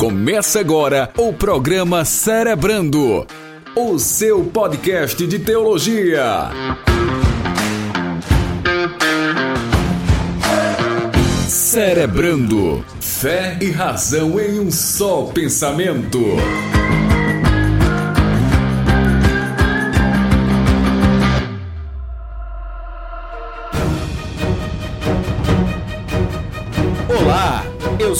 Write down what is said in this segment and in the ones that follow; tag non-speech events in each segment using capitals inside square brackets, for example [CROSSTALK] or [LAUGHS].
Começa agora o programa Cerebrando, o seu podcast de teologia. Cerebrando, fé e razão em um só pensamento.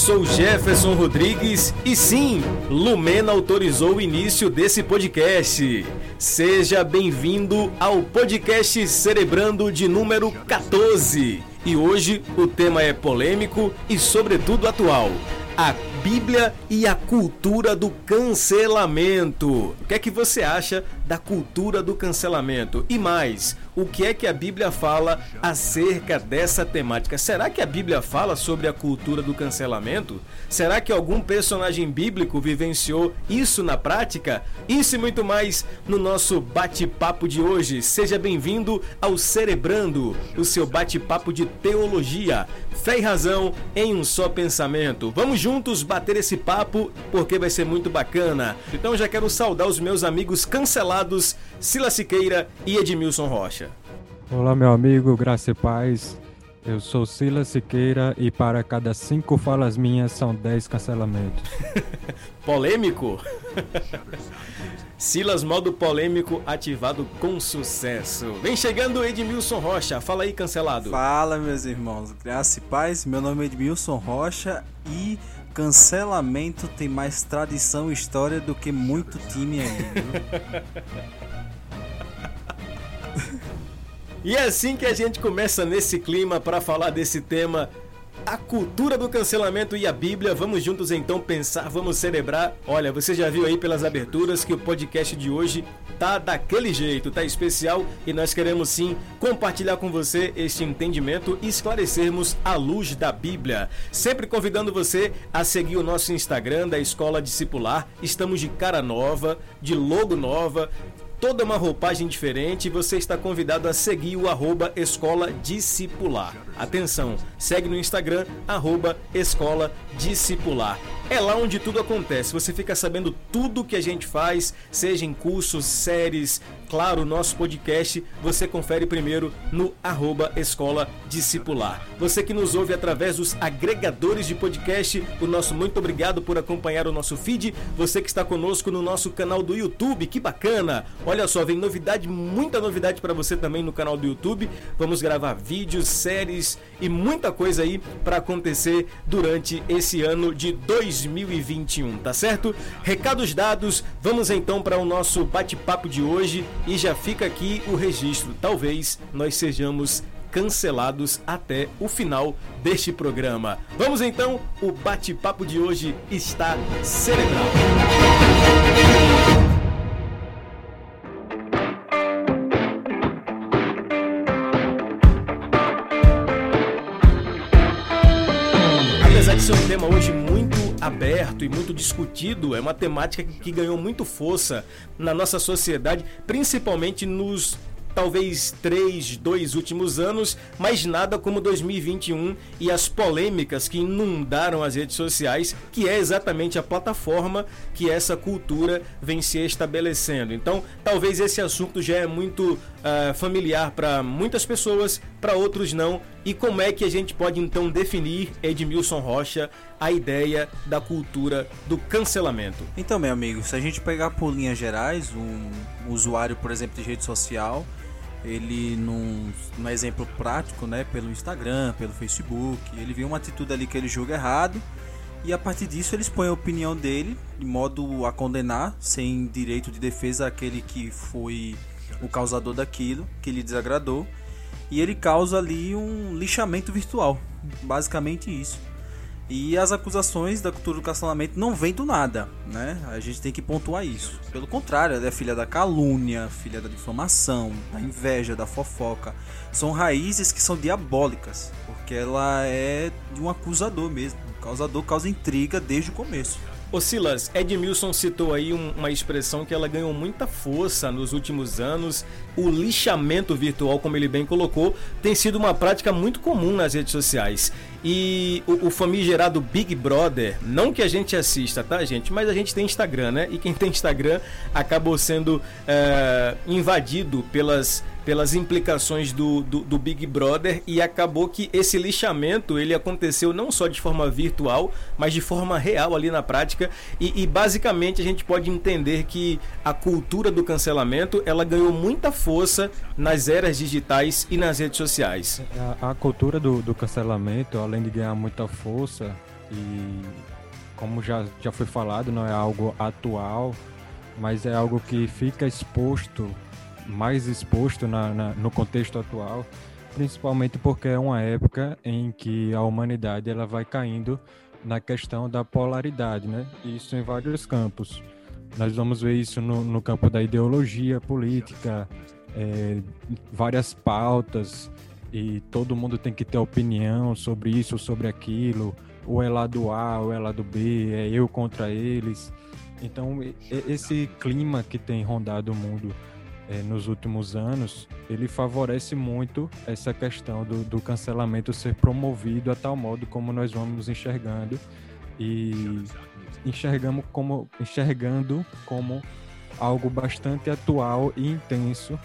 Sou Jefferson Rodrigues e sim, Lumena autorizou o início desse podcast. Seja bem-vindo ao podcast Cerebrando de número 14. E hoje o tema é polêmico e, sobretudo, atual. A Bíblia e a cultura do cancelamento. O que é que você acha da cultura do cancelamento? E mais, o que é que a Bíblia fala acerca dessa temática? Será que a Bíblia fala sobre a cultura do cancelamento? Será que algum personagem bíblico vivenciou isso na prática? Isso e muito mais no nosso bate-papo de hoje. Seja bem-vindo ao Cerebrando, o seu bate-papo de teologia, fé e razão em um só pensamento. Vamos juntos bater esse papo porque vai ser muito bacana. Então já quero saudar os meus amigos cancelados Sila Siqueira e Edmilson Rocha. Olá, meu amigo, graça e paz. Eu sou Silas Siqueira e para cada cinco falas minhas são dez cancelamentos. [LAUGHS] Polêmico? Silas modo polêmico ativado com sucesso. Vem chegando Edmilson Rocha. Fala aí, cancelado. Fala, meus irmãos. Graça e paz. Meu nome é Edmilson Rocha e cancelamento tem mais tradição e história do que muito time aí, viu? [LAUGHS] E é assim que a gente começa nesse clima para falar desse tema, a cultura do cancelamento e a Bíblia. Vamos juntos então pensar, vamos celebrar. Olha, você já viu aí pelas aberturas que o podcast de hoje tá daquele jeito, tá especial e nós queremos sim compartilhar com você este entendimento e esclarecermos a luz da Bíblia. Sempre convidando você a seguir o nosso Instagram da Escola Discipular. Estamos de cara nova, de logo nova, toda uma roupagem diferente, você está convidado a seguir o arroba Escola Discipular. Atenção, segue no Instagram, arroba Escola Discipular. É lá onde tudo acontece, você fica sabendo tudo que a gente faz, seja em cursos, séries, claro, nosso podcast, você confere primeiro no arroba Escola Discipular. Você que nos ouve através dos agregadores de podcast, o nosso muito obrigado por acompanhar o nosso feed. Você que está conosco no nosso canal do YouTube, que bacana! Olha só, vem novidade, muita novidade para você também no canal do YouTube. Vamos gravar vídeos, séries e muita coisa aí para acontecer durante esse ano de 2021, tá certo? Recados dados, vamos então para o nosso bate-papo de hoje e já fica aqui o registro. Talvez nós sejamos cancelados até o final deste programa. Vamos então, o bate-papo de hoje está cerebral. Apesar de ser um tema hoje muito aberto e muito discutido, é uma temática que ganhou muito força na nossa sociedade, principalmente nos talvez três, dois últimos anos, mas nada como 2021 e as polêmicas que inundaram as redes sociais, que é exatamente a plataforma que essa cultura vem se estabelecendo. Então, talvez esse assunto já é muito uh, familiar para muitas pessoas, para outros não. E como é que a gente pode então definir, Edmilson Rocha, a ideia da cultura do cancelamento? Então, meu amigo, se a gente pegar por linhas gerais, um usuário, por exemplo, de rede social, ele num, num exemplo prático, né, pelo Instagram, pelo Facebook, ele vê uma atitude ali que ele julga errado e a partir disso ele expõe a opinião dele de modo a condenar sem direito de defesa aquele que foi o causador daquilo que lhe desagradou e ele causa ali um lixamento virtual, basicamente isso. E as acusações da cultura do cancelamento não vêm do nada, né? A gente tem que pontuar isso. Pelo contrário, ela é filha da calúnia, filha da difamação, da inveja, da fofoca. São raízes que são diabólicas, porque ela é de um acusador mesmo. O causador causa intriga desde o começo. Ô Silas, Edmilson citou aí um, uma expressão que ela ganhou muita força nos últimos anos. O lixamento virtual, como ele bem colocou, tem sido uma prática muito comum nas redes sociais. E o, o famigerado Big Brother, não que a gente assista, tá, gente? Mas a gente tem Instagram, né? E quem tem Instagram acabou sendo é, invadido pelas pelas implicações do, do, do, Big Brother e acabou que esse lixamento ele aconteceu não só de forma virtual, mas de forma real ali na prática e, e basicamente a gente pode entender que a cultura do cancelamento ela ganhou muita força nas eras digitais e nas redes sociais. A, a cultura do, do cancelamento, além de ganhar muita força e como já, já foi falado, não é algo atual, mas é algo que fica exposto mais exposto na, na, no contexto atual, principalmente porque é uma época em que a humanidade ela vai caindo na questão da polaridade, né? Isso em vários campos. Nós vamos ver isso no, no campo da ideologia política, é, várias pautas, e todo mundo tem que ter opinião sobre isso, sobre aquilo, ou é lado A, ou é lado B, é eu contra eles. Então, esse clima que tem rondado o mundo nos últimos anos, ele favorece muito essa questão do, do, cancelamento ser promovido a tal modo como nós vamos enxergando e enxergamos como, enxergando como algo bastante atual e intenso.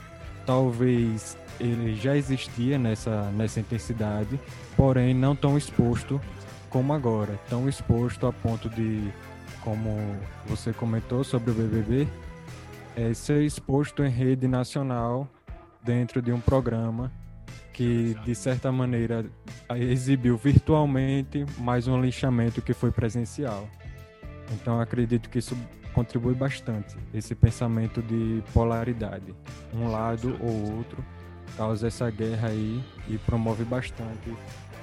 Talvez ele já existia nessa, nessa intensidade, porém não tão exposto como agora, tão exposto a ponto de, como você comentou sobre o BBB, é ser exposto em rede nacional dentro de um programa que, de certa maneira, exibiu virtualmente mais um linchamento que foi presencial. Então, acredito que isso contribui bastante, esse pensamento de polaridade. Um lado ou outro causa essa guerra aí e promove bastante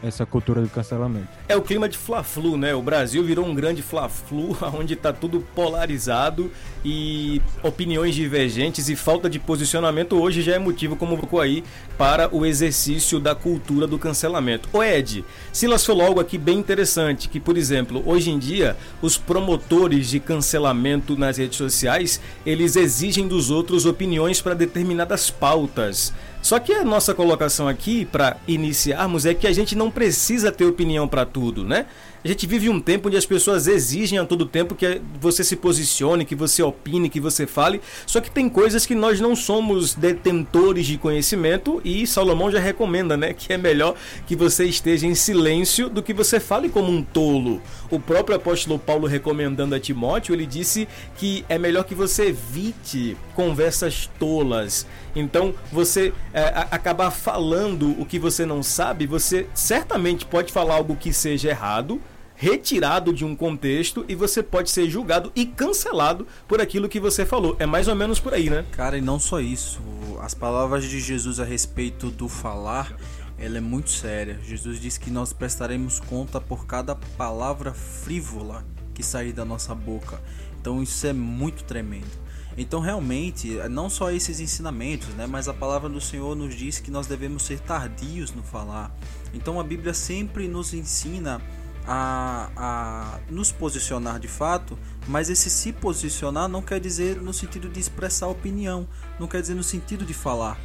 essa cultura do cancelamento. É o clima de Fla-Flu, né? O Brasil virou um grande Fla-Flu, [LAUGHS] onde está tudo polarizado e opiniões divergentes e falta de posicionamento hoje já é motivo, como ficou aí, para o exercício da cultura do cancelamento. O Ed, Silas falou algo aqui bem interessante, que, por exemplo, hoje em dia, os promotores de cancelamento nas redes sociais, eles exigem dos outros opiniões para determinadas pautas. Só que a nossa colocação aqui, para iniciarmos, é que a gente não precisa ter opinião para tudo, né? A gente vive um tempo onde as pessoas exigem a todo tempo que você se posicione, que você opine, que você fale. Só que tem coisas que nós não somos detentores de conhecimento e Salomão já recomenda, né, que é melhor que você esteja em silêncio do que você fale como um tolo. O próprio apóstolo Paulo recomendando a Timóteo, ele disse que é melhor que você evite conversas tolas. Então, você é, acabar falando o que você não sabe, você certamente pode falar algo que seja errado, retirado de um contexto e você pode ser julgado e cancelado por aquilo que você falou. É mais ou menos por aí, né? Cara, e não só isso. As palavras de Jesus a respeito do falar, ela é muito séria. Jesus disse que nós prestaremos conta por cada palavra frívola que sair da nossa boca. Então isso é muito tremendo. Então, realmente, não só esses ensinamentos, né, mas a palavra do Senhor nos diz que nós devemos ser tardios no falar. Então, a Bíblia sempre nos ensina a, a nos posicionar de fato, mas esse se posicionar não quer dizer no sentido de expressar opinião, não quer dizer no sentido de falar.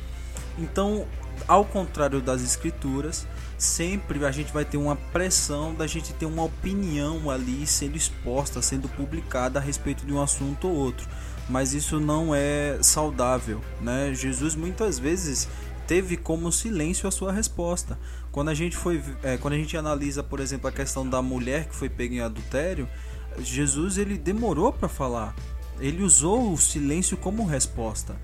Então, ao contrário das escrituras, sempre a gente vai ter uma pressão da gente ter uma opinião ali sendo exposta, sendo publicada a respeito de um assunto ou outro. Mas isso não é saudável, né? Jesus muitas vezes teve como silêncio a sua resposta. Quando a gente foi, é, quando a gente analisa, por exemplo, a questão da mulher que foi pega em adultério, Jesus ele demorou para falar. Ele usou o silêncio como resposta.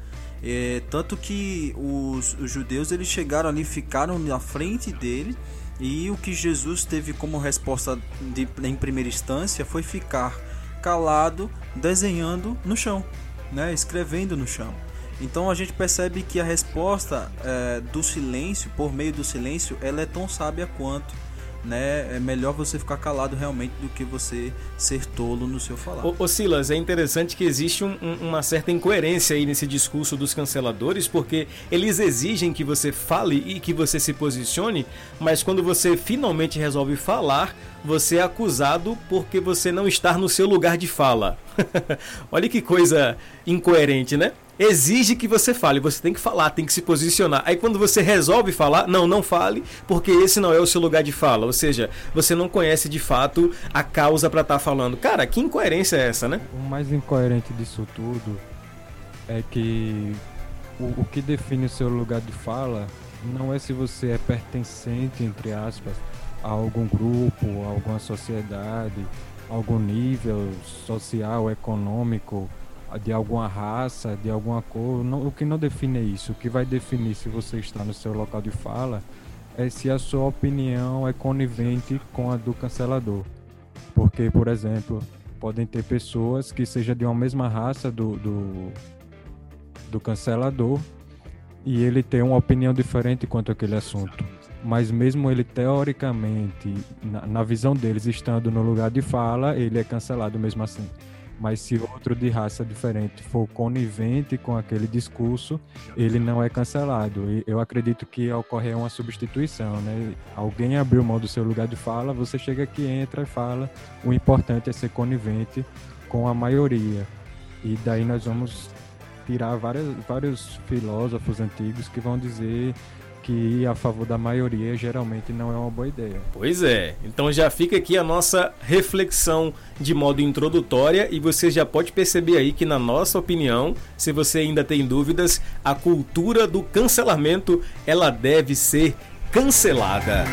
É, tanto que os, os, judeus eles chegaram ali, ficaram na frente dele e o que Jesus teve como resposta de, em primeira instância foi ficar calado, desenhando no chão, né, escrevendo no chão. Então a gente percebe que a resposta é, do silêncio, por meio do silêncio, ela é tão sábia quanto. Né, é melhor você ficar calado realmente do que você ser tolo no seu falar. Ô, Silas, é interessante que existe um, um, uma certa incoerência aí nesse discurso dos canceladores, porque eles exigem que você fale e que você se posicione, mas quando você finalmente resolve falar, você é acusado porque você não está no seu lugar de fala. [LAUGHS] Olha que coisa incoerente, né? Exige que você fale, você tem que falar, tem que se posicionar. Aí quando você resolve falar, não, não fale, porque esse não é o seu lugar de fala. Ou seja, você não conhece de fato a causa para estar tá falando. Cara, que incoerência é essa, né? O mais incoerente disso tudo é que o, o que define o seu lugar de fala não é se você é pertencente, entre aspas, a algum grupo, a alguma sociedade, a algum nível social, econômico, de alguma raça, de alguma cor, não, o que não define isso. O que vai definir se você está no seu local de fala é se a sua opinião é conivente com a do cancelador. Porque, por exemplo, podem ter pessoas que sejam de uma mesma raça do, do, do cancelador e ele tem uma opinião diferente quanto àquele assunto. Mas mesmo ele teoricamente, na, na visão deles, estando no lugar de fala, ele é cancelado mesmo assim. Mas se outro de raça diferente for conivente com aquele discurso, ele não é cancelado. E eu acredito que ocorre uma substituição, né? Alguém abriu mão do seu lugar de fala, você chega aqui, entra e fala. O importante é ser conivente com a maioria. E daí nós vamos tirar várias, vários filósofos antigos que vão dizer que ir a favor da maioria geralmente não é uma boa ideia. Pois é. Então já fica aqui a nossa reflexão de modo introdutória e você já pode perceber aí que na nossa opinião, se você ainda tem dúvidas, a cultura do cancelamento ela deve ser cancelada.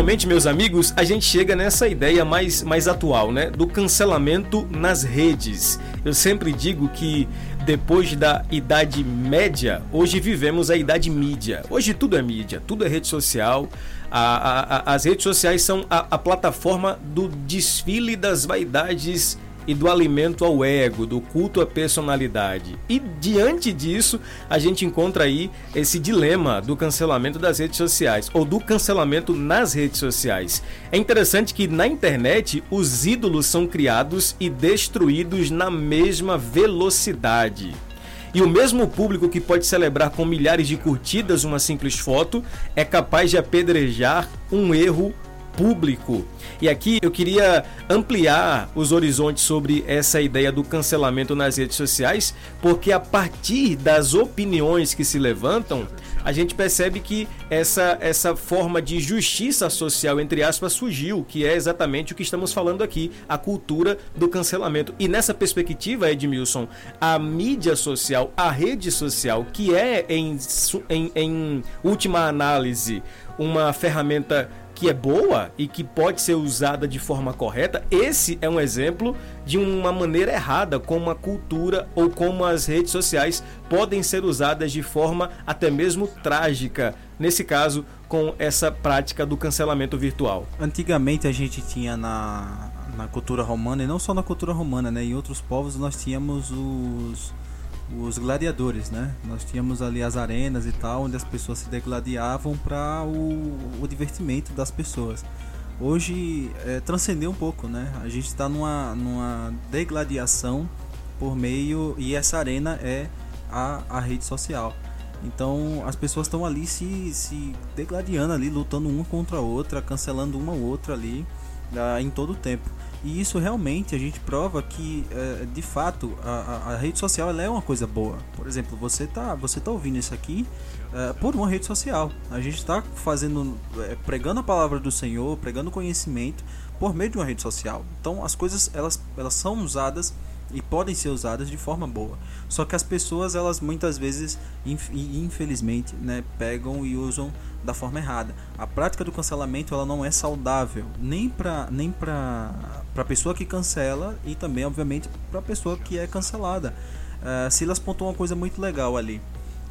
Finalmente, meus amigos, a gente chega nessa ideia mais, mais atual, né? Do cancelamento nas redes. Eu sempre digo que depois da Idade Média, hoje vivemos a Idade Mídia. Hoje tudo é mídia, tudo é rede social. A, a, a, as redes sociais são a plataforma do desfile das vaidades e do alimento ao ego, do culto à personalidade. E diante disso, a gente encontra aí esse dilema do cancelamento das redes sociais ou do cancelamento nas redes sociais. É interessante que na internet os ídolos são criados e destruídos na mesma velocidade. E o mesmo público que pode celebrar com milhares de curtidas uma simples foto é capaz de apedrejar um erro público. E aqui eu queria ampliar os horizontes sobre essa ideia do cancelamento nas redes sociais, porque a partir das opiniões que se levantam, a gente percebe que essa, essa forma de justiça social, entre aspas, surgiu, que é exatamente o que estamos falando aqui, a cultura do cancelamento. E nessa perspectiva, Edmilson, a mídia social, a rede social, que é, em, em, em última análise, uma ferramenta que é boa e que pode ser usada de forma correta, esse é um exemplo de uma maneira errada como a cultura ou como as redes sociais podem ser usadas de forma até mesmo trágica. Nesse caso, com essa prática do cancelamento virtual. Antigamente a gente tinha na, na cultura romana, e não só na cultura romana, né? Em outros povos nós tínhamos os os gladiadores, né? Nós tínhamos ali as arenas e tal, onde as pessoas se degladiavam para o, o, divertimento das pessoas. Hoje é, transcendeu um pouco, né? A gente está numa, numa degladiação por meio e essa arena é a, a rede social. Então as pessoas estão ali se, se degladiando ali, lutando uma contra a outra, cancelando uma ou outra ali uh, em todo o tempo. E isso realmente a gente prova que, é, de fato, a, a, rede social é uma coisa boa. Por exemplo, você tá, você tá ouvindo isso aqui é, por uma rede social. A gente está fazendo, é, pregando a palavra do Senhor, pregando conhecimento por meio de uma rede social. Então, as coisas elas, elas são usadas e podem ser usadas de forma boa. Só que as pessoas, elas muitas vezes, infelizmente, né, pegam e usam da forma errada. A prática do cancelamento ela não é saudável nem para nem para para a pessoa que cancela e também, obviamente, para a pessoa que é cancelada. Uh, Silas pontuou uma coisa muito legal ali,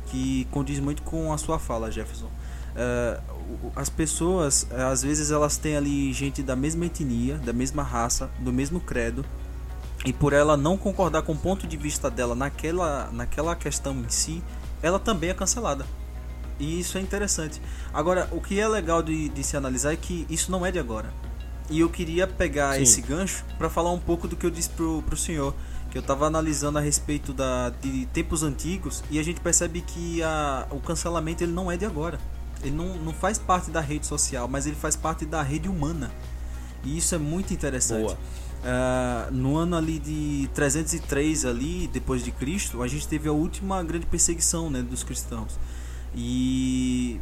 que condiz muito com a sua fala, Jefferson. Uh, as pessoas, às vezes, elas têm ali gente da mesma etnia, da mesma raça, do mesmo credo, e por ela não concordar com o ponto de vista dela naquela, naquela questão em si, ela também é cancelada. E isso é interessante. Agora, o que é legal de, de se analisar é que isso não é de agora. E eu queria pegar Sim. esse gancho para falar um pouco do que eu disse pro, pro senhor. Que eu estava analisando a respeito da, de tempos antigos e a gente percebe que a, o cancelamento ele não é de agora. Ele não, não faz parte da rede social, mas ele faz parte da rede humana. E isso é muito interessante. Uh, no ano ali de 303 ali depois de Cristo, a gente teve a última grande perseguição né, dos cristãos. E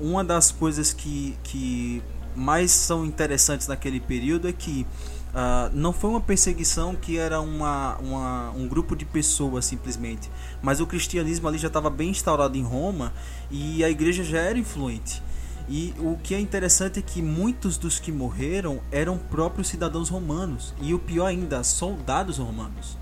uma das coisas que, que mais são interessantes naquele período é que uh, não foi uma perseguição que era uma, uma, um grupo de pessoas simplesmente, mas o cristianismo ali já estava bem instaurado em Roma e a igreja já era influente. E o que é interessante é que muitos dos que morreram eram próprios cidadãos romanos e o pior ainda, soldados romanos.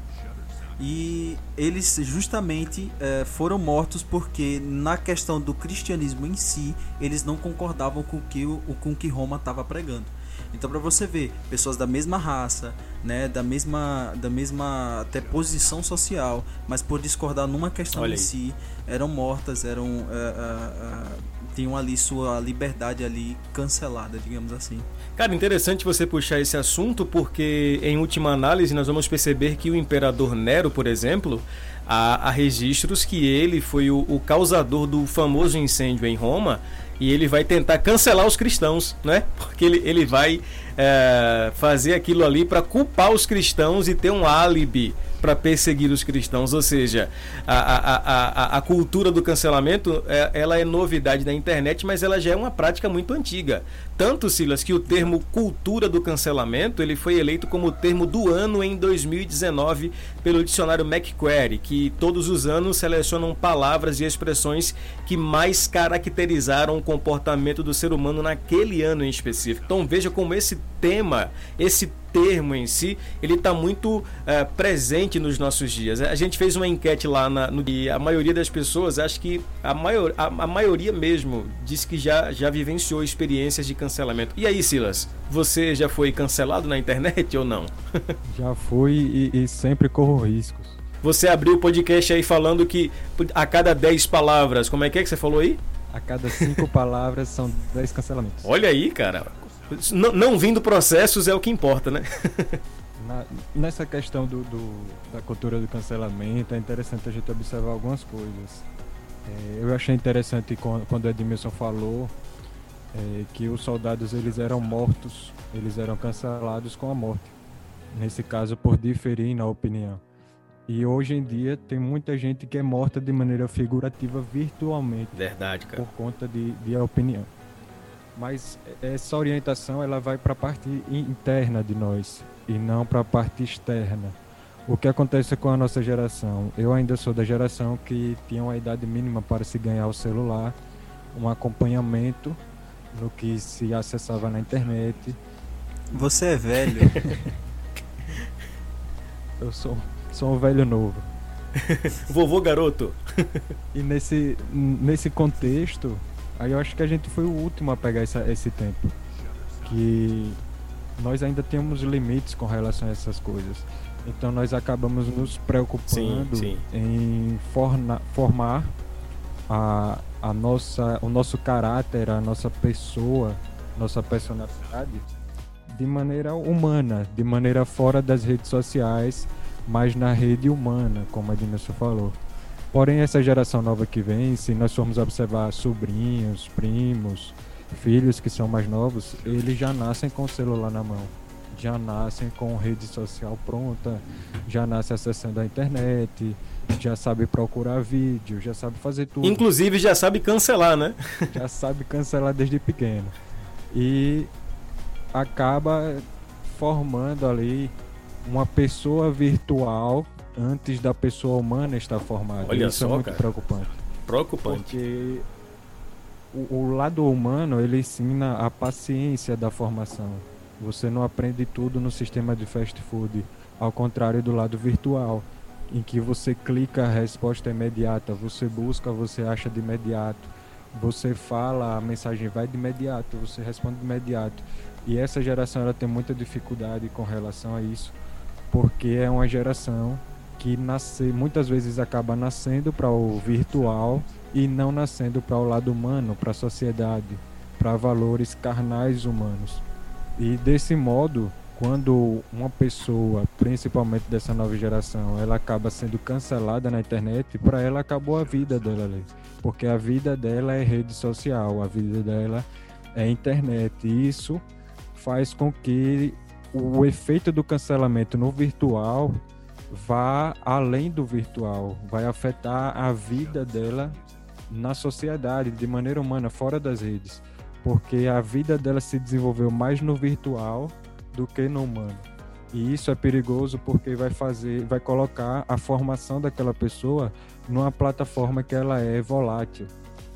E eles justamente é, foram mortos porque na questão do cristianismo em si eles não concordavam com que o com que Roma estava pregando. Então para você ver pessoas da mesma raça, né, da mesma da mesma até posição social, mas por discordar numa questão em si eram mortas, eram uh, uh, uh, tinham ali sua liberdade ali cancelada, digamos assim. Cara, interessante você puxar esse assunto porque em última análise nós vamos perceber que o imperador Nero, por exemplo, há, há registros que ele foi o, o causador do famoso incêndio em Roma e ele vai tentar cancelar os cristãos, né? [LAUGHS] Porque ele, ele vai é, fazer aquilo ali para culpar os cristãos e ter um álibi para perseguir os cristãos. Ou seja, a, a, a, a cultura do cancelamento é, ela é novidade na internet, mas ela já é uma prática muito antiga. Tanto, Silas, que o termo cultura do cancelamento ele foi eleito como termo do ano em 2019 pelo dicionário Macquarie, que todos os anos selecionam palavras e expressões que mais caracterizaram o comportamento do ser humano naquele ano em específico. Então veja como esse tema, esse termo em si, ele está muito uh, presente nos nossos dias. A gente fez uma enquete lá na, no, e a maioria das pessoas, acho que a, maior, a, a, maioria mesmo, disse que já, já vivenciou experiências de cancelamento. E aí, Silas, você já foi cancelado na internet [LAUGHS] ou não? já fui e, e sempre corro riscos. Você abriu o podcast aí falando que a cada 10 palavras, como é que é que você falou aí? A cada 5 [LAUGHS] palavras são 10 cancelamentos. Olha aí, cara. Não, não vindo processos é o que importa, né? [LAUGHS] Na, nessa questão do, do, da cultura do cancelamento, é interessante a gente observar algumas coisas. É, eu achei interessante quando, quando Edmilson falou é, que os soldados eles eram mortos, eles eram cancelados com a morte. Nesse caso, por diferir na opinião. E hoje em dia tem muita gente que é morta de maneira figurativa virtualmente. Verdade, cara. Por conta de, de opinião mas essa orientação ela vai para a parte interna de nós e não para a parte externa. O que acontece com a nossa geração? Eu ainda sou da geração que tinha uma idade mínima para se ganhar o celular, um acompanhamento no que se acessava na internet. Você é velho. [LAUGHS] Eu sou, sou um velho novo. Vovô garoto. e nesse, nesse contexto, Aí eu acho que a gente foi o último a pegar essa, esse tempo. Que nós ainda temos limites com relação a essas coisas. Então nós acabamos nos preocupando sim, sim. em forna, formar a, a nossa, o nosso caráter, a nossa pessoa, nossa personalidade de maneira humana, de maneira fora das redes sociais, mas na rede humana, como a Edmilson falou. Porém, essa geração nova que vem, se nós formos observar sobrinhos, primos, filhos que são mais novos, eles já nascem com o celular na mão, já nascem com rede social pronta, já nascem acessando a internet, já sabe procurar vídeo, já sabe fazer tudo. Inclusive já sabe cancelar, né? [LAUGHS] já sabe cancelar desde pequeno. E acaba formando ali uma pessoa virtual antes da pessoa humana estar formada. Olha Isso só, é muito cara. preocupante. Preocupante. Porque o, o, lado humano ele ensina a paciência da formação. Você não aprende tudo no sistema de fast food, ao contrário do lado virtual, em que você clica a resposta é imediata, você busca, você acha de imediato. você fala, a mensagem vai de imediato, você responde de imediato. E essa geração ela tem muita dificuldade com relação a isso, porque é uma geração que nasce, muitas vezes acaba nascendo para o virtual e não nascendo para o lado humano, para a sociedade, para valores carnais humanos. E desse modo, quando uma pessoa, principalmente dessa nova geração, ela acaba sendo cancelada na internet, para ela acabou a vida dela ali, porque a vida dela é rede social, a vida dela é internet. E isso faz com que o efeito do cancelamento no virtual vá além do virtual, vai afetar a vida dela na sociedade, de maneira humana, fora das redes, porque a vida dela se desenvolveu mais no virtual do que no humano. E isso é perigoso porque vai fazer, vai colocar a formação daquela pessoa numa plataforma que ela é volátil.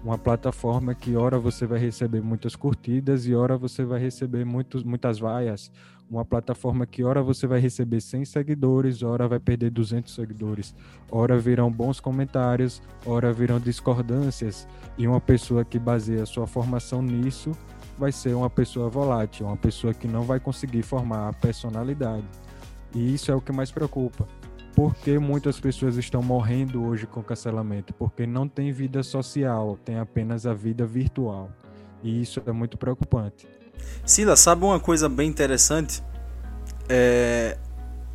Uma plataforma que ora você vai receber muitas curtidas e ora você vai receber muitos, muitas vaias. Uma plataforma que ora você vai receber 100 seguidores, ora vai perder 200 seguidores. Ora virão bons comentários, ora virão discordâncias. E uma pessoa que baseia sua formação nisso vai ser uma pessoa volátil, uma pessoa que não vai conseguir formar a personalidade. E isso é o que mais preocupa. Por que muitas pessoas estão morrendo hoje com cancelamento? Porque não tem vida social, tem apenas a vida virtual. E isso é muito preocupante. Sila, sabe uma coisa bem interessante? É...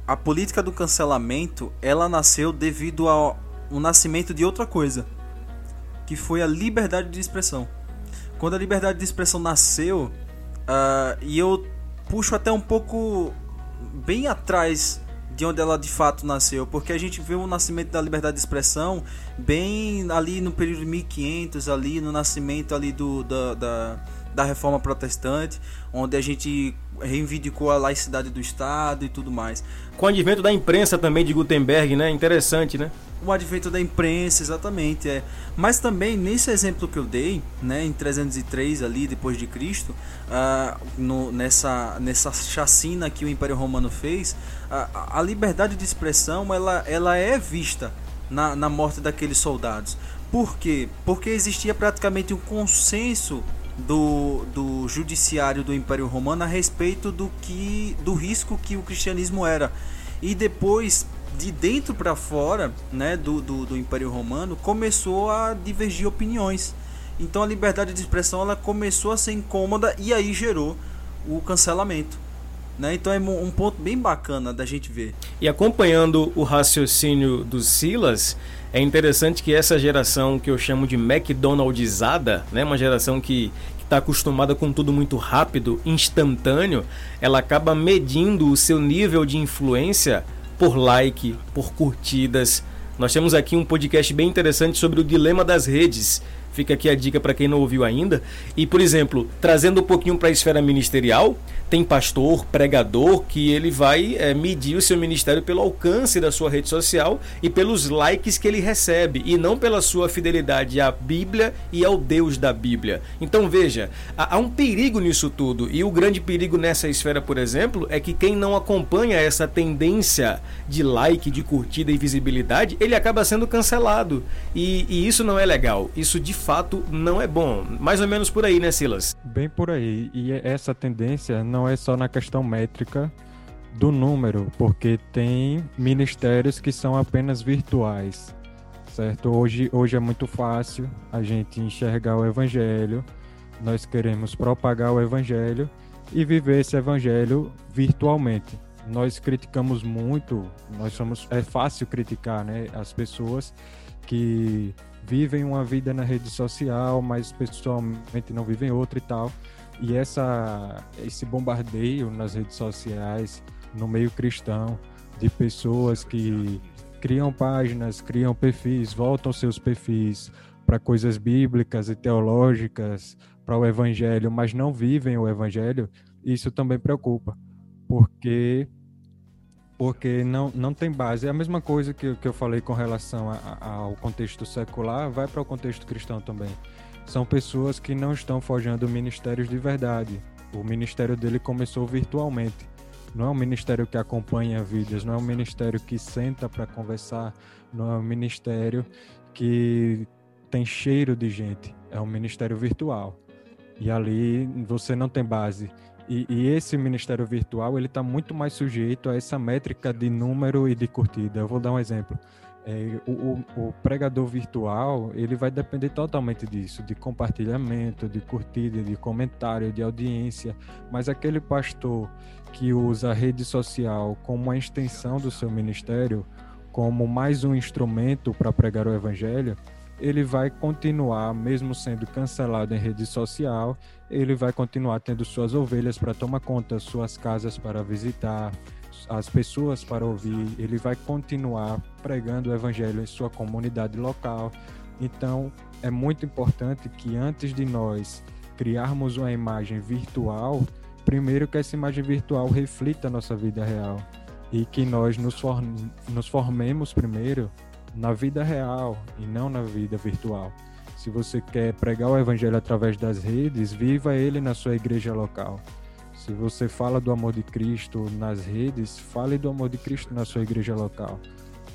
A política do cancelamento, ela nasceu devido ao nascimento de outra coisa, que foi a liberdade de expressão quando a liberdade de expressão nasceu, uh, e eu puxo até um pouco bem atrás de onde ela de fato nasceu, porque a gente vê o nascimento da liberdade de expressão bem ali no período de 1500, ali no nascimento ali do, da, da, da reforma protestante, onde a gente reivindicou a laicidade do Estado e tudo mais. Com o advento da imprensa também de Gutenberg, né? Interessante, né? o advento da imprensa, exatamente, é. Mas também nesse exemplo que eu dei, né, em 303 ali depois de Cristo, uh, no, nessa nessa chacina que o Império Romano fez, uh, a liberdade de expressão ela, ela é vista na, na morte daqueles soldados. Por quê? Porque existia praticamente um consenso do, do judiciário do Império Romano a respeito do que do risco que o cristianismo era. E depois de dentro para fora né, do, do, do, Império Romano começou a divergir opiniões. Então a liberdade de expressão ela começou a ser incômoda e aí gerou o cancelamento. Né? Então é um ponto bem bacana da gente ver. E acompanhando o raciocínio do Silas, é interessante que essa geração que eu chamo de McDonaldizada, né, uma geração que está acostumada com tudo muito rápido, instantâneo, ela acaba medindo o seu nível de influência por like, por curtidas. Nós temos aqui um podcast bem interessante sobre o dilema das redes. Fica aqui a dica para quem não ouviu ainda. E, por exemplo, trazendo um pouquinho para a esfera ministerial, tem pastor, pregador, que ele vai é, medir o seu ministério pelo alcance da sua rede social e pelos likes que ele recebe, e não pela sua fidelidade à Bíblia e ao Deus da Bíblia. Então veja, há, há um perigo nisso tudo, e o grande perigo nessa esfera, por exemplo, é que quem não acompanha essa tendência de like, de curtida e visibilidade, ele acaba sendo cancelado. E, e isso não é legal. Isso de fato não é bom. Mais ou menos por aí, né, Silas? Bem por aí. E essa tendência não não é só na questão métrica do número, porque tem ministérios que são apenas virtuais, certo? Hoje, hoje é muito fácil a gente enxergar o evangelho, nós queremos propagar o evangelho e viver esse evangelho virtualmente. Nós criticamos muito, nós somos é fácil criticar, né, as pessoas que vivem uma vida na rede social, mas pessoalmente não vivem outra e tal. E essa, esse bombardeio nas redes sociais, no meio cristão, de pessoas que criam páginas, criam perfis, voltam seus perfis para coisas bíblicas e teológicas, para o evangelho, mas não vivem o evangelho, isso também preocupa, porque porque não, não tem base. É a mesma coisa que, que eu falei com relação a, a, ao contexto secular, vai para o contexto cristão também são pessoas que não estão forjando ministérios de verdade. O ministério dele começou virtualmente. Não é um ministério que acompanha vidas, não é um ministério que senta para conversar, não é um ministério que tem cheiro de gente. é um ministério virtual. E ali você não tem base. E, e esse ministério virtual ele está muito mais sujeito a essa métrica de número e de curtida. Eu vou dar um exemplo. É, o, o, pregador virtual ele vai depender totalmente disso, de compartilhamento, de curtida, de comentário, de audiência. Mas aquele pastor que usa a rede social como uma extensão do seu ministério, como mais um instrumento para pregar o evangelho, ele vai continuar, mesmo sendo cancelado em rede social, ele vai continuar tendo suas ovelhas para tomar conta, suas casas para visitar, as pessoas para ouvir, ele vai continuar pregando o evangelho em sua comunidade local. Então, é muito importante que antes de nós criarmos uma imagem virtual, primeiro que essa imagem virtual reflita a nossa vida real e que nós nos, form nos formemos primeiro na vida real e não na vida virtual. Se você quer pregar o evangelho através das redes, viva ele na sua igreja local. Se você fala do amor de Cristo nas redes, fale do amor de Cristo na sua igreja local.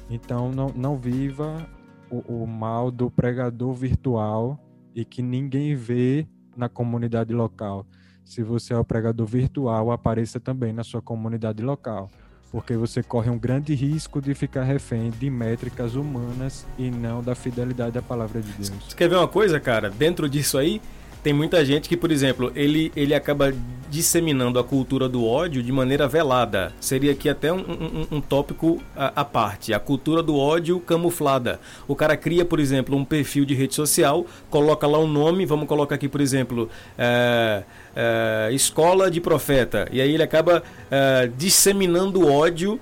Então, não, não viva o, o mal do pregador virtual e que ninguém vê na comunidade local. Se você é o pregador virtual, apareça também na sua comunidade local, porque você corre um grande risco de ficar refém de métricas humanas e não da fidelidade da palavra de Deus. Você quer ver uma coisa, cara? Dentro disso aí, tem muita gente que, por exemplo, ele, ele acaba disseminando a cultura do ódio de maneira velada. Seria aqui até um, um, um tópico à, parte. A cultura do ódio camuflada. O cara cria, por exemplo, um perfil de rede social, coloca lá um nome, vamos colocar aqui, por exemplo, é, é, Escola de Profeta. E aí ele acaba é, disseminando ódio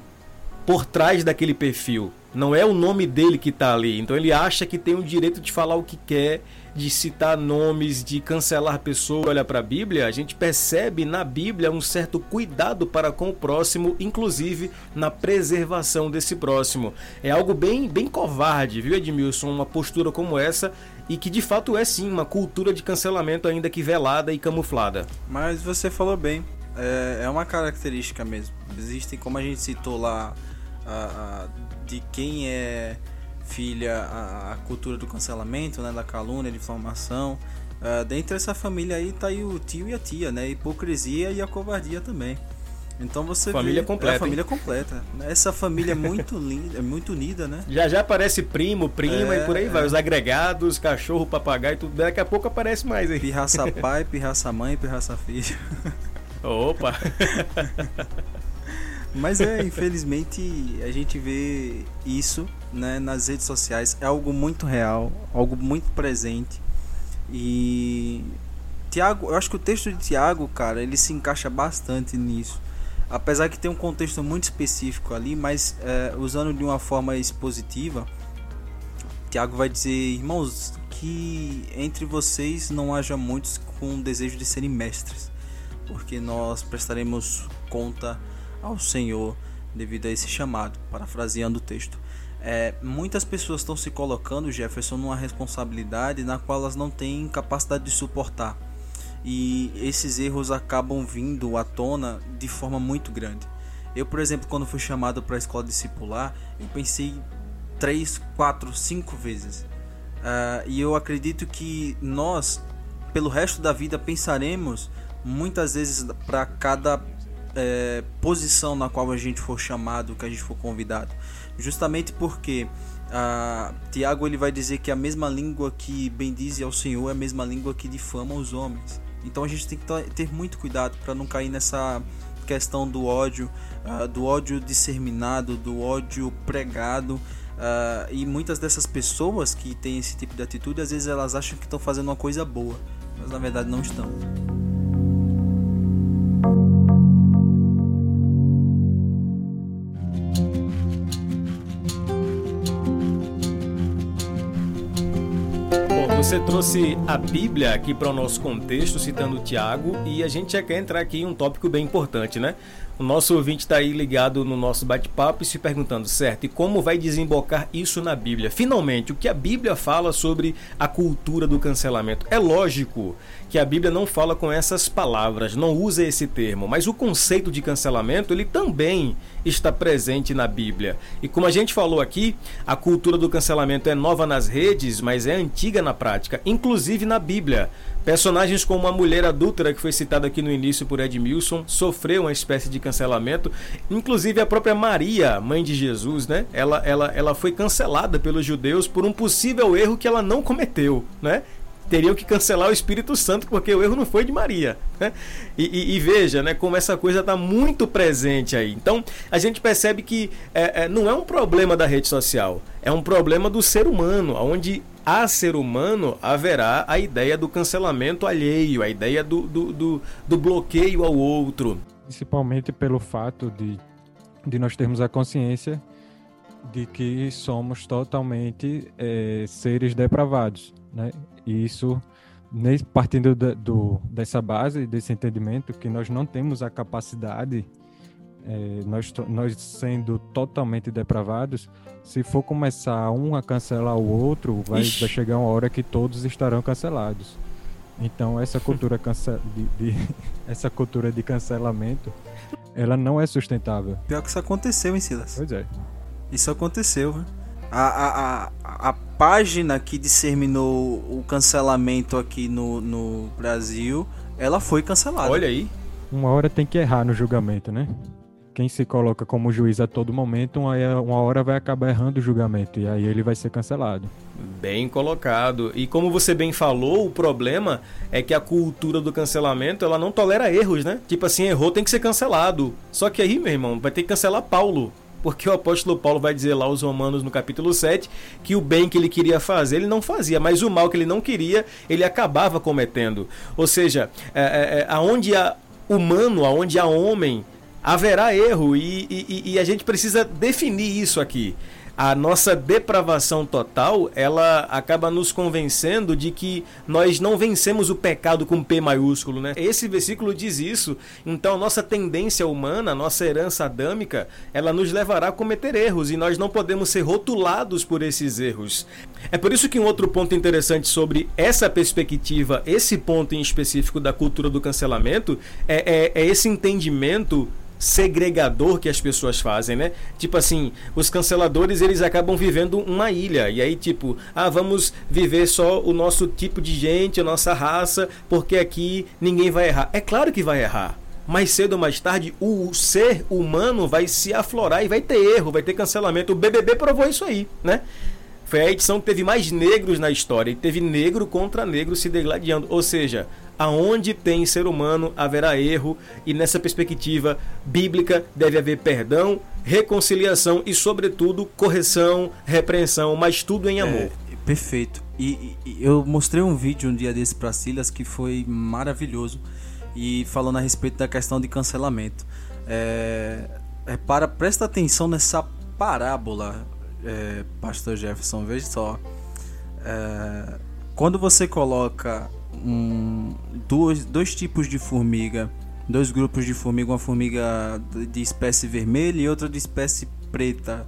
por trás daquele perfil. Não é o nome dele que está ali. Então ele acha que tem o direito de falar o que quer de citar nomes, de cancelar pessoas. Olha para a Bíblia, a gente percebe na Bíblia um certo cuidado para com o próximo, inclusive na preservação desse próximo. É algo bem, bem covarde, viu, Edmilson? Uma postura como essa e que de fato é sim uma cultura de cancelamento ainda que velada e camuflada. Mas você falou bem, é, é uma característica mesmo. Existem, como a gente citou lá, a, a, de quem é filha a, a, cultura do cancelamento, né, da calúnia, de difamação. Uh, dentro dessa família aí tá aí o tio e a tia, né? A hipocrisia e a covardia também. Então você família vê, completa. É a família completa. Essa família é muito [LAUGHS] linda, é muito unida, né? Já já aparece primo, prima é, e por aí é. vai. Os agregados, cachorro, papagaio, tudo. Daqui a pouco aparece mais aí. Pirraça [LAUGHS] pai, pirraça mãe, pirraça filho. Opa! [LAUGHS] Mas é, infelizmente, a gente vê isso né, nas redes sociais. É algo muito real, algo muito presente. E Tiago, eu acho que o texto de Tiago, cara, ele se encaixa bastante nisso. Apesar que tem um contexto muito específico ali, mas é, usando de uma forma expositiva, Tiago vai dizer, irmãos, que entre vocês não haja muitos com desejo de serem mestres, porque nós prestaremos conta ao Senhor devido a esse chamado, parafraseando o texto. É, muitas pessoas estão se colocando, Jefferson, numa responsabilidade na qual elas não têm capacidade de suportar. E esses erros acabam vindo à tona de forma muito grande. Eu, por exemplo, quando fui chamado para a escola discipular, eu pensei três, quatro, cinco vezes. Uh, e eu acredito que nós, pelo resto da vida, pensaremos muitas vezes para cada é, posição na qual a gente for chamado, que a gente for convidado. Justamente porque a Tiago ele vai dizer que a mesma língua que bendize ao Senhor é a mesma língua que difama os homens. Então a gente tem que ter muito cuidado para não cair nessa questão do ódio, uh, do ódio disseminado, do ódio pregado. Uh, e muitas dessas pessoas que têm esse tipo de atitude, às vezes elas acham que estão fazendo uma coisa boa, mas na verdade não estão. Você trouxe a Bíblia aqui para o nosso contexto, citando Tiago, e a gente já quer entrar aqui em um tópico bem importante, né? O nosso ouvinte está aí ligado no nosso bate-papo e se perguntando, certo, e como vai desembocar isso na Bíblia? Finalmente, o que a Bíblia fala sobre a cultura do cancelamento? É lógico que a Bíblia não fala com essas palavras, não usa esse termo, mas o conceito de cancelamento ele também está presente na Bíblia. E como a gente falou aqui, a cultura do cancelamento é nova nas redes, mas é antiga na prática, inclusive na Bíblia. Personagens como a mulher adúltera que foi citada aqui no início por Edmilson sofreu uma espécie de cancelamento, inclusive a própria Maria, mãe de Jesus, né? Ela, ela, ela foi cancelada pelos judeus por um possível erro que ela não cometeu, né? Teriam que cancelar o Espírito Santo, porque o erro não foi de Maria. Né? E, e, e, veja né, como essa coisa está muito presente aí. Então, a gente percebe que é, é, não é um problema da rede social, é um problema do ser humano, onde a ser humano haverá a ideia do cancelamento alheio, a ideia do, do, do, do bloqueio ao outro. Principalmente pelo fato de, de nós termos a consciência de que somos totalmente é, seres depravados, né? E isso, partindo da, do, dessa base, desse entendimento, que nós não temos a capacidade, é, nós, nós sendo totalmente depravados, se for começar um a cancelar o outro, vai, vai chegar uma hora que todos estarão cancelados. Então essa [LAUGHS] cultura cance de, de [LAUGHS] essa cultura de cancelamento, ela não é sustentável. Pior que isso aconteceu, hein, Silas? Pois é. Isso aconteceu, né? A, a, a, a página que disseminou o cancelamento aqui no, no Brasil, ela foi cancelada. Olha aí. Uma hora tem que errar no julgamento, né? Quem se coloca como juiz a todo momento, uma, uma hora vai acabar errando o julgamento e aí ele vai ser cancelado. Bem colocado. E como você bem falou, o problema é que a cultura do cancelamento ela não tolera erros, né? Tipo assim, errou tem que ser cancelado. Só que aí, meu irmão, vai ter que cancelar Paulo porque o apóstolo Paulo vai dizer lá aos Romanos no capítulo 7 que o bem que ele queria fazer ele não fazia, mas o mal que ele não queria ele acabava cometendo. Ou seja, é, é, é aonde há humano, aonde há homem, haverá erro e, e, e a gente precisa definir isso aqui a nossa depravação total, ela acaba nos convencendo de que nós não vencemos o pecado com P maiúsculo, né? Esse versículo diz isso. Então, nossa tendência humana, nossa herança adâmica, ela nos levará a cometer erros e nós não podemos ser rotulados por esses erros. É por isso que um outro ponto interessante sobre essa perspectiva, esse ponto em específico da cultura do cancelamento, é, é, é esse entendimento segregador que as pessoas fazem, né? Tipo assim, os canceladores eles acabam vivendo uma ilha e aí tipo, ah, vamos viver só o nosso tipo de gente, a nossa raça, porque aqui ninguém vai errar. É claro que vai errar. Mais cedo ou mais tarde, o ser humano vai se aflorar e vai ter erro, vai ter cancelamento. O BBB provou isso aí, né? Foi a edição que teve mais negros na história e teve negro contra negro se degladiando. Ou seja, aonde tem ser humano haverá erro e nessa perspectiva bíblica deve haver perdão, reconciliação e sobretudo correção, repreensão, mas tudo em amor. É, perfeito. E, e, eu mostrei um vídeo um dia desse para Silas que foi maravilhoso e falando a respeito da questão de cancelamento. É, repara, presta atenção nessa parábola, é, Pastor Jefferson. Veja só. É, quando você coloca um, dois, dois tipos de formiga, dois grupos de formiga, uma formiga de espécie vermelha e outra de espécie preta.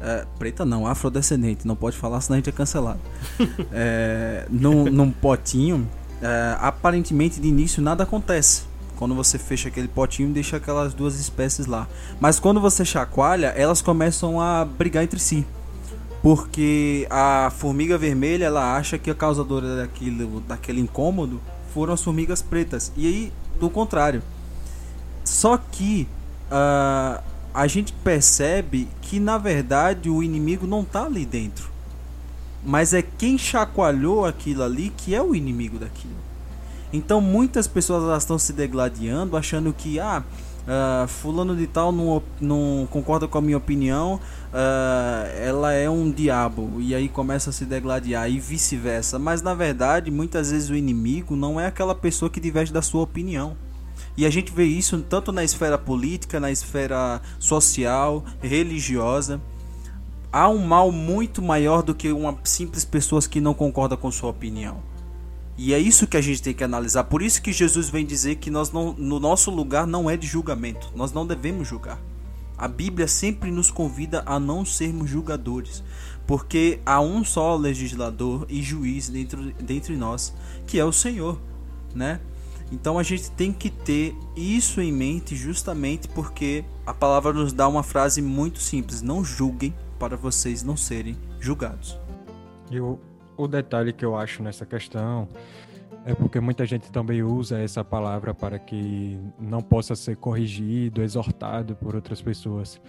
É, preta não, afrodescendente, não pode falar senão a gente é cancelado. [LAUGHS] é, num, num potinho, é, aparentemente de início nada acontece. Quando você fecha aquele potinho, deixa aquelas duas espécies lá. Mas quando você chacoalha, elas começam a brigar entre si porque a formiga vermelha ela acha que a causadora daquilo, daquele incômodo foram as formigas pretas e aí do contrário. Só que uh, a gente percebe que na verdade o inimigo não está ali dentro, mas é quem chacoalhou aquilo ali que é o inimigo daquilo. Então muitas pessoas elas estão se degladiando achando que ah uh, fulano de tal não, não concorda com a minha opinião, uh, ela é um diabo e aí começa a se degladiar e vice-versa. Mas na verdade, muitas vezes o inimigo não é aquela pessoa que diverge da sua opinião. E a gente vê isso tanto na esfera política, na esfera social, religiosa. Há um mal muito maior do que uma simples pessoa que não concorda com sua opinião. E é isso que a gente tem que analisar. Por isso que Jesus vem dizer que nós não, no nosso lugar não é de julgamento. Nós não devemos julgar. A Bíblia sempre nos convida a não sermos julgadores, porque há um só legislador e juiz dentro dentre nós, que é o Senhor, né? Então a gente tem que ter isso em mente justamente porque a palavra nos dá uma frase muito simples: não julguem para vocês não serem julgados. E o, o detalhe que eu acho nessa questão é porque muita gente também usa essa palavra para que não possa ser corrigido, exortado por outras pessoas.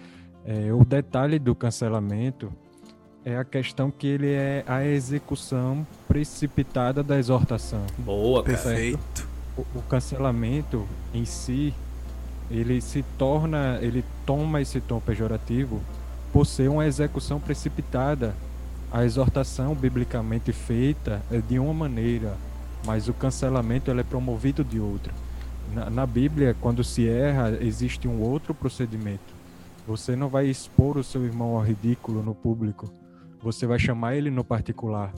É, o detalhe do cancelamento é a questão que ele é a execução precipitada da exortação. Boa, cara. Perfeito o, cancelamento em si, ele se torna, ele toma esse tom pejorativo por ser uma execução precipitada. A exortação biblicamente feita é de uma maneira, mas o cancelamento ele é promovido de outra. Na, na Bíblia, quando se erra, existe um outro procedimento. Você não vai expor o seu irmão ao ridículo no público. Você vai chamar ele no particular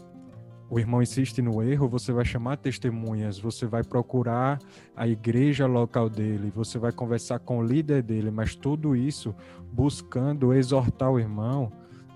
o irmão insiste no erro, você vai chamar testemunhas, você vai procurar a igreja local dele, você vai conversar com o líder dele, mas tudo isso buscando exortar o irmão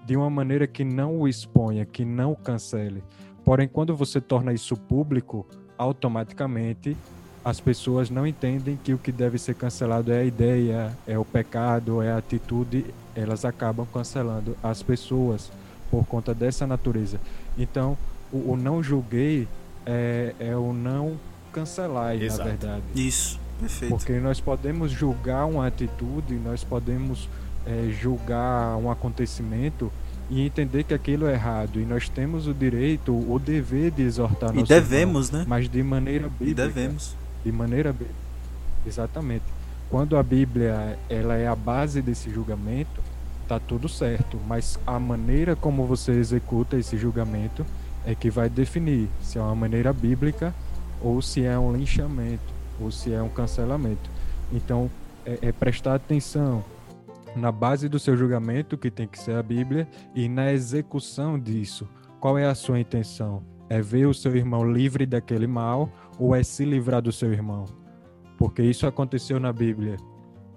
de uma maneira que não o exponha, que não o cancele. Porém, quando você torna isso público, automaticamente as pessoas não entendem que o que deve ser cancelado é a ideia, é o pecado, é a atitude, elas acabam cancelando as pessoas por conta dessa natureza. Então, o, o não julguei é, é o não cancelar, Exato. na verdade. Isso, perfeito. Porque nós podemos julgar uma atitude, nós podemos é, julgar um acontecimento e entender que aquilo é errado. E nós temos o direito, o dever de exortar E devemos, irmão, né? Mas de maneira bíblica. E devemos. De maneira bíblica. Exatamente. Quando a Bíblia ela é a base desse julgamento, tá tudo certo. Mas a maneira como você executa esse julgamento é que vai definir se é uma maneira bíblica ou se é um linchamento ou se é um cancelamento. Então, é, é prestar atenção na base do seu julgamento, que tem que ser a Bíblia, e na execução disso. Qual é a sua intenção? É ver o seu irmão livre daquele mal ou é se livrar do seu irmão? Porque isso aconteceu na Bíblia.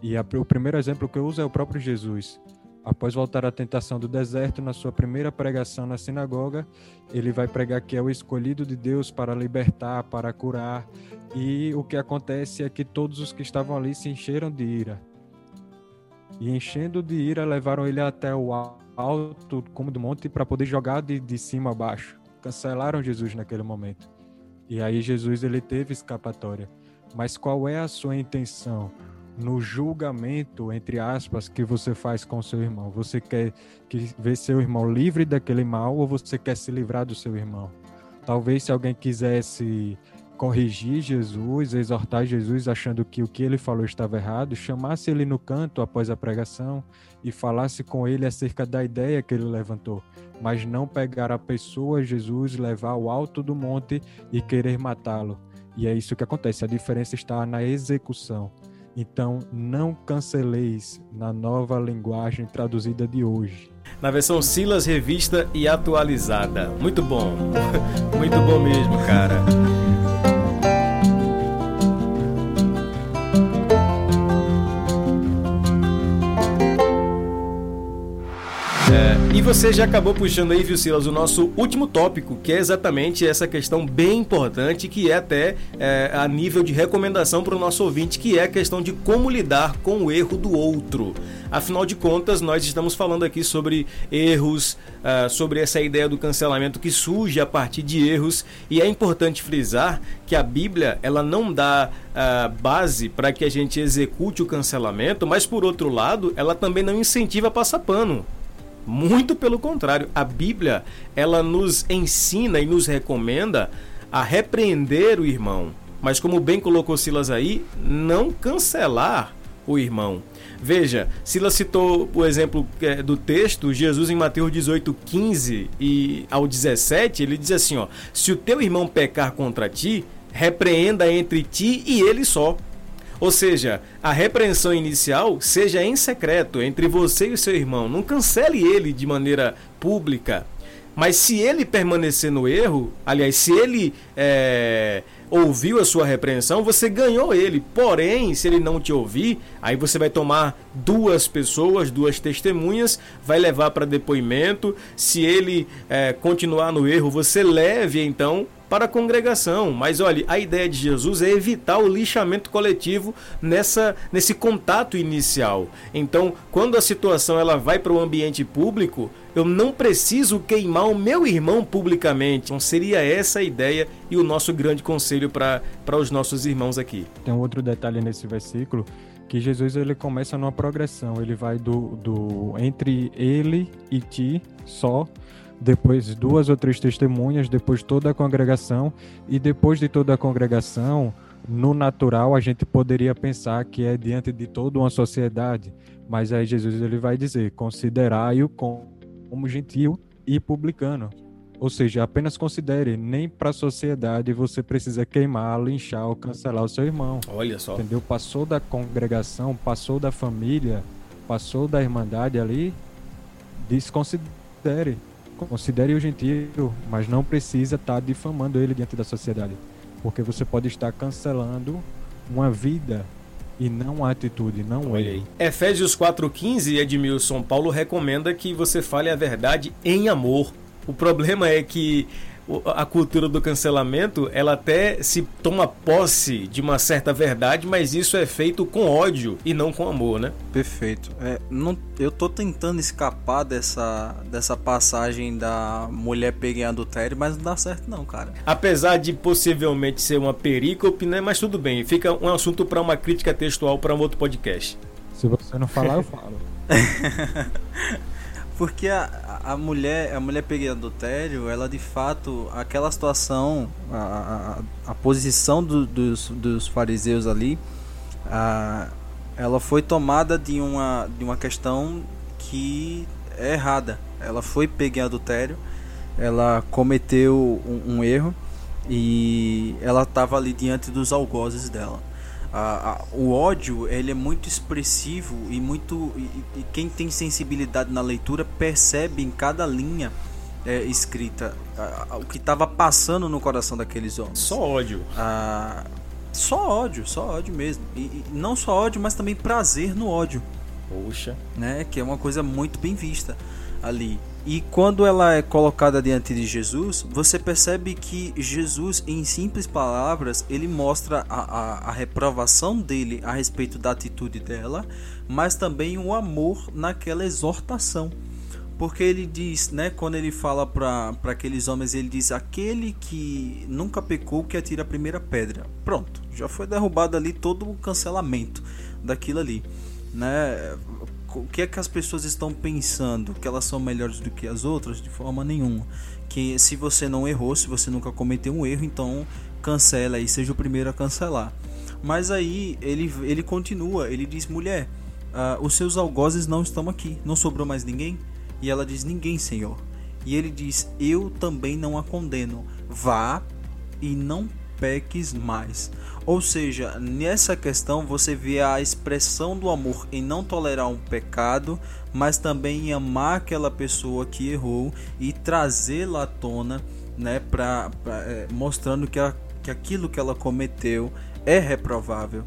E a, o primeiro exemplo que eu uso é o próprio Jesus. Após voltar à tentação do deserto, na sua primeira pregação na sinagoga, ele vai pregar que é o escolhido de Deus para libertar, para curar. E o que acontece é que todos os que estavam ali se encheram de ira. E enchendo de ira, levaram ele até o alto, como do monte, para poder jogar de, de cima a baixo. Cancelaram Jesus naquele momento. E aí Jesus ele teve escapatória. Mas qual é a sua intenção? no julgamento, entre aspas, que você faz com seu irmão? Você quer que ver seu irmão livre daquele mal ou você quer se livrar do seu irmão? Talvez se alguém quisesse corrigir Jesus, exortar Jesus achando que o que ele falou estava errado, chamasse ele no canto após a pregação e falasse com ele acerca da ideia que ele levantou, mas não pegar a pessoa Jesus, levar ao alto do monte e querer matá-lo. E é isso que acontece, a diferença está na execução. Então, não canceleis na nova linguagem traduzida de hoje. Na versão Silas revista e atualizada. Muito bom. [LAUGHS] Muito bom mesmo, cara. E você já acabou puxando aí, viu, Silas, o nosso último tópico, que é exatamente essa questão bem importante, que é até é, a nível de recomendação para o nosso ouvinte, que é a questão de como lidar com o erro do outro. Afinal de contas, nós estamos falando aqui sobre erros, uh, sobre essa ideia do cancelamento que surge a partir de erros, e é importante frisar que a Bíblia ela não dá uh, base para que a gente execute o cancelamento, mas por outro lado, ela também não incentiva a passar pano. Muito pelo contrário, a Bíblia ela nos ensina e nos recomenda a repreender o irmão, mas como bem colocou Silas aí, não cancelar o irmão. Veja, Silas citou o exemplo é, do texto, Jesus em Mateus 18, 15 e ao 17, ele diz assim: ó, se o teu irmão pecar contra ti, repreenda entre ti e ele só. Ou seja, a repreensão inicial seja em secreto entre você e seu irmão. Não cancele ele de maneira pública. Mas se ele permanecer no erro, aliás, se ele é, ouviu a sua repreensão, você ganhou ele. Porém, se ele não te ouvir, aí você vai tomar duas pessoas, duas testemunhas, vai levar para depoimento. Se ele é, continuar no erro, você leve então para a congregação. Mas olhe, a ideia de Jesus é evitar o lixamento coletivo nessa nesse contato inicial. Então, quando a situação ela vai para o ambiente público, eu não preciso queimar o meu irmão publicamente. Então, seria essa a ideia e o nosso grande conselho para os nossos irmãos aqui. Tem um outro detalhe nesse versículo que Jesus ele começa numa progressão, ele vai do, do entre ele e ti só depois duas ou três testemunhas, depois toda a congregação, e depois de toda a congregação, no natural a gente poderia pensar que é diante de toda uma sociedade, mas aí Jesus ele vai dizer: considerai-o como gentil e publicano. Ou seja, apenas considere, nem para a sociedade você precisa queimar, linchar ou cancelar o seu irmão. Olha só. Entendeu? Passou da congregação, passou da família, passou da irmandade ali, desconsidere. Considere o gentil, mas não precisa estar tá difamando ele diante da sociedade, porque você pode estar cancelando uma vida e não a atitude, não Olha ele. Efésios 4:15, Edmilson Paulo recomenda que você fale a verdade em amor. O problema é que a cultura do cancelamento, ela até se toma posse de uma certa verdade, mas isso é feito com ódio e não com amor, né? Perfeito. É, não, eu tô tentando escapar dessa, dessa passagem da mulher pegar em adultério, mas não dá certo não, cara. Apesar de possivelmente ser uma perícope, né? Mas tudo bem, fica um assunto para uma crítica textual para um outro podcast. Se você não falar, eu falo. [LAUGHS] Porque a, a mulher, a mulher pega adultério, ela de fato, aquela situação, a, a, a posição do, dos, dos fariseus ali, a, ela foi tomada de uma, de uma questão que é errada. Ela foi pega em adultério, ela cometeu um, um erro e ela estava ali diante dos algozes dela a, a, o ódio ele é muito expressivo e muito e, e, quem tem sensibilidade na leitura percebe em cada linha é, escrita a, o que estava passando no coração daqueles homens. Só ódio. só ódio, só ódio mesmo. E, e, não só ódio, mas também prazer no ódio. Poxa. Né? Que é uma coisa muito bem vista ali. E quando ela é colocada diante de Jesus, você percebe que Jesus, em simples palavras, ele mostra a, a, a, reprovação dele a respeito da atitude dela, mas também o amor naquela exortação. Porque ele diz, né, quando ele fala para aqueles homens, ele diz: aquele que nunca pecou, que atira a primeira pedra. Pronto, já foi derrubado ali todo o cancelamento daquilo ali. Né? O que é que as pessoas estão pensando? Que elas são melhores do que as outras? De forma nenhuma. Que se você não errou, se você nunca cometeu um erro, então cancela e seja o primeiro a cancelar. Mas aí ele, ele continua, ele diz: mulher, uh, os seus algozes não estão aqui, não sobrou mais ninguém? E ela diz: ninguém, senhor. E ele diz: eu também não a condeno. Vá e não peques mais. Ou seja, nessa questão você vê a expressão do amor em não tolerar um pecado, mas também em amar aquela pessoa que errou e trazê-la à tona, né, pra, pra é, mostrando que, a, que aquilo que ela cometeu é reprovável.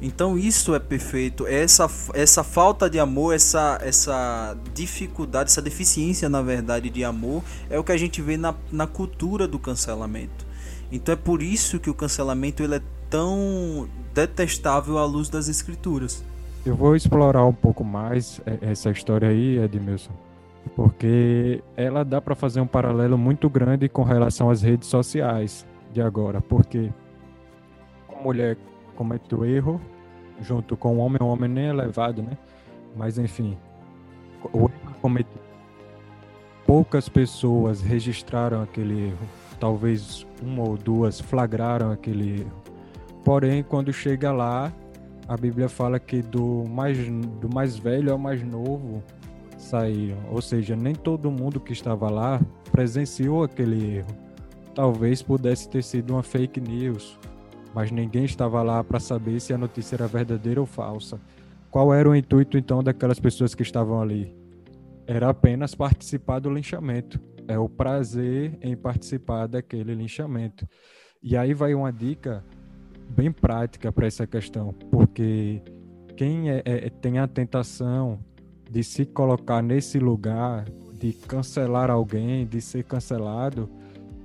Então isso é perfeito. Essa, essa falta de amor, essa, essa dificuldade, essa deficiência, na verdade, de amor, é o que a gente vê na, na cultura do cancelamento. Então é por isso que o cancelamento ele é tão detestável à luz das escrituras. Eu vou explorar um pouco mais essa história aí, Edmilson, porque ela dá para fazer um paralelo muito grande com relação às redes sociais de agora, porque a mulher comete o erro junto com o homem, o homem nem é levado, né? Mas enfim, o erro. Poucas pessoas registraram aquele erro talvez uma ou duas flagraram aquele erro. Porém, quando chega lá, a Bíblia fala que do mais, do mais velho ao mais novo saíram. Ou seja, nem todo mundo que estava lá presenciou aquele erro. Talvez pudesse ter sido uma fake news, mas ninguém estava lá para saber se a notícia era verdadeira ou falsa. Qual era o intuito então daquelas pessoas que estavam ali? Era apenas participar do linchamento é o prazer em participar daquele linchamento. E aí vai uma dica bem prática para essa questão, porque quem é, é, tem a tentação de se colocar nesse lugar, de cancelar alguém, de ser cancelado,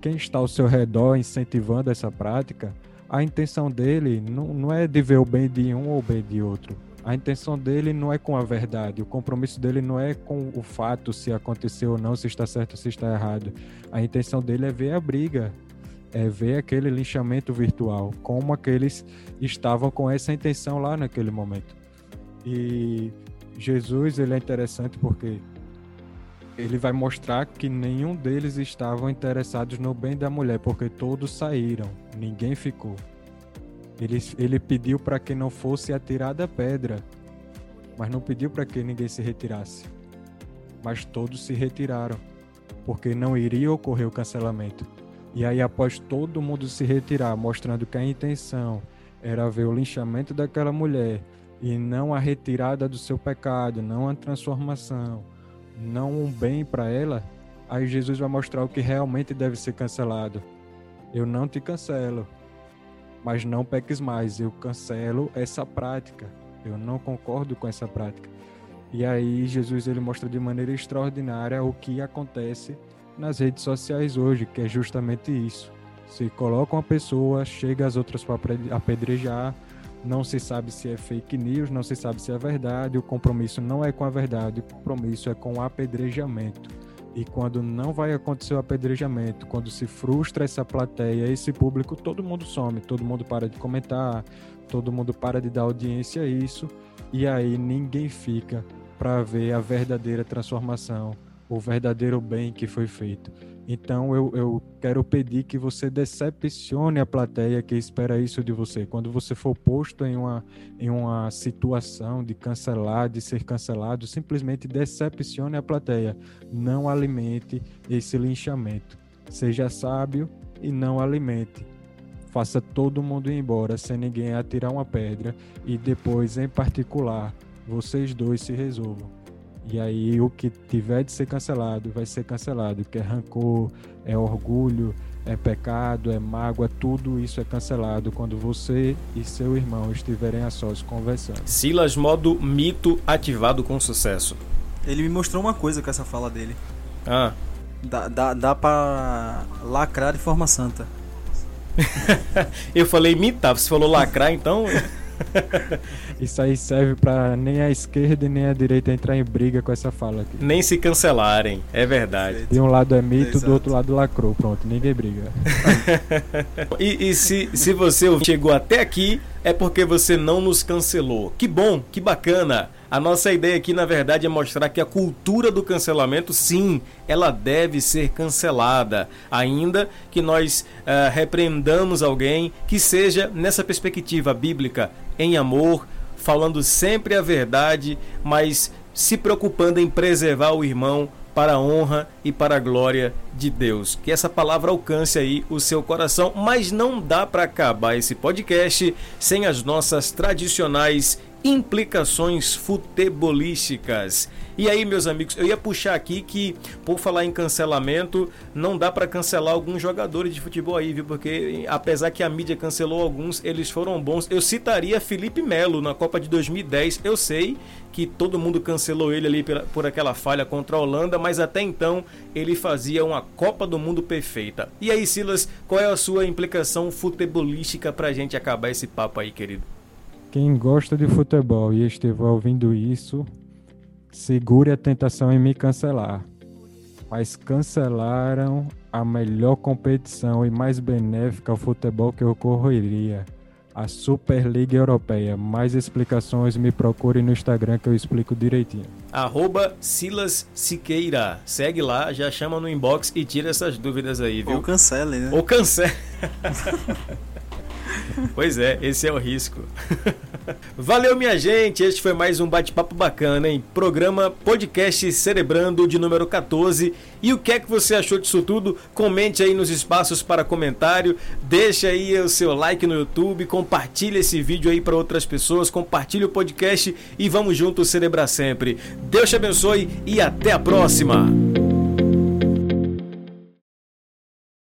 quem está ao seu redor incentivando essa prática, a intenção dele não, não é de ver o bem de um ou o bem de outro. A intenção dele não é com a verdade, o compromisso dele não é com o fato se aconteceu ou não, se está certo se está errado. A intenção dele é ver a briga, é ver aquele linchamento virtual, como aqueles estavam com essa intenção lá naquele momento. E Jesus ele é interessante porque ele vai mostrar que nenhum deles estavam interessados no bem da mulher, porque todos saíram, ninguém ficou. Ele, ele pediu para que não fosse atirada a pedra, mas não pediu para que ninguém se retirasse. Mas todos se retiraram, porque não iria ocorrer o cancelamento. E aí, após todo mundo se retirar, mostrando que a intenção era ver o linchamento daquela mulher e não a retirada do seu pecado, não a transformação, não um bem para ela, aí Jesus vai mostrar o que realmente deve ser cancelado. Eu não te cancelo, mas não peques mais. Eu cancelo essa prática. Eu não concordo com essa prática. E aí Jesus ele mostra de maneira extraordinária o que acontece nas redes sociais hoje, que é justamente isso. Se coloca uma pessoa, chega as outras para apedrejar, não se sabe se é fake news, não se sabe se é verdade, o compromisso não é com a verdade, o compromisso é com o apedrejamento. E quando não vai acontecer o apedrejamento, quando se frustra essa plateia, esse público, todo mundo some, todo mundo para de comentar, todo mundo para de dar audiência a isso, e aí ninguém fica para ver a verdadeira transformação, o verdadeiro bem que foi feito. Então eu, eu quero pedir que você decepcione a plateia que espera isso de você. Quando você for posto em uma, em uma situação de cancelar, de ser cancelado, simplesmente decepcione a plateia. Não alimente esse linchamento. Seja sábio e não alimente. Faça todo mundo ir embora sem ninguém atirar uma pedra e depois, em particular, vocês dois se resolvam. E aí o que tiver de ser cancelado vai ser cancelado, que é rancor, é orgulho, é pecado, é mágoa, tudo isso é cancelado quando você e seu irmão estiverem a sós conversando. Silas modo mito ativado com sucesso. Ele me mostrou uma coisa com essa fala dele. Ah. Dá, dá, dá pra lacrar de forma santa. [LAUGHS] Eu falei mitar, você falou lacrar, então. [LAUGHS] [LAUGHS] Isso aí serve para nem a esquerda e nem a direita entrar em briga com essa fala aqui. Nem se cancelarem, é verdade. De um lado é mito, Exato. do outro lado lacrou. Pronto, ninguém briga. [LAUGHS] e, e se, se você chegou até aqui, é porque você não nos cancelou. Que bom, que bacana. A nossa ideia aqui, na verdade, é mostrar que a cultura do cancelamento, sim, ela deve ser cancelada. Ainda que nós uh, repreendamos alguém que seja nessa perspectiva bíblica, em amor, falando sempre a verdade, mas se preocupando em preservar o irmão para a honra e para a glória de Deus. Que essa palavra alcance aí o seu coração, mas não dá para acabar esse podcast sem as nossas tradicionais implicações futebolísticas. E aí, meus amigos, eu ia puxar aqui que, por falar em cancelamento, não dá para cancelar alguns jogadores de futebol aí, viu? Porque, apesar que a mídia cancelou alguns, eles foram bons. Eu citaria Felipe Melo na Copa de 2010. Eu sei que todo mundo cancelou ele ali por aquela falha contra a Holanda, mas até então ele fazia uma Copa do Mundo perfeita. E aí, Silas, qual é a sua implicação futebolística pra gente acabar esse papo aí, querido? Quem gosta de futebol e estiver ouvindo isso, segure a tentação em me cancelar. Mas cancelaram a melhor competição e mais benéfica ao futebol que ocorreria. A Superliga Europeia. Mais explicações me procure no Instagram que eu explico direitinho. Arroba Silas Siqueira. Segue lá, já chama no inbox e tira essas dúvidas aí, viu? Ou cancele, né? Ou cancele. [LAUGHS] pois é, esse é o risco. Valeu, minha gente. Este foi mais um bate-papo bacana, hein? Programa Podcast Cerebrando de número 14. E o que é que você achou disso tudo? Comente aí nos espaços para comentário. Deixa aí o seu like no YouTube. Compartilhe esse vídeo aí para outras pessoas. Compartilhe o podcast e vamos juntos celebrar sempre. Deus te abençoe e até a próxima.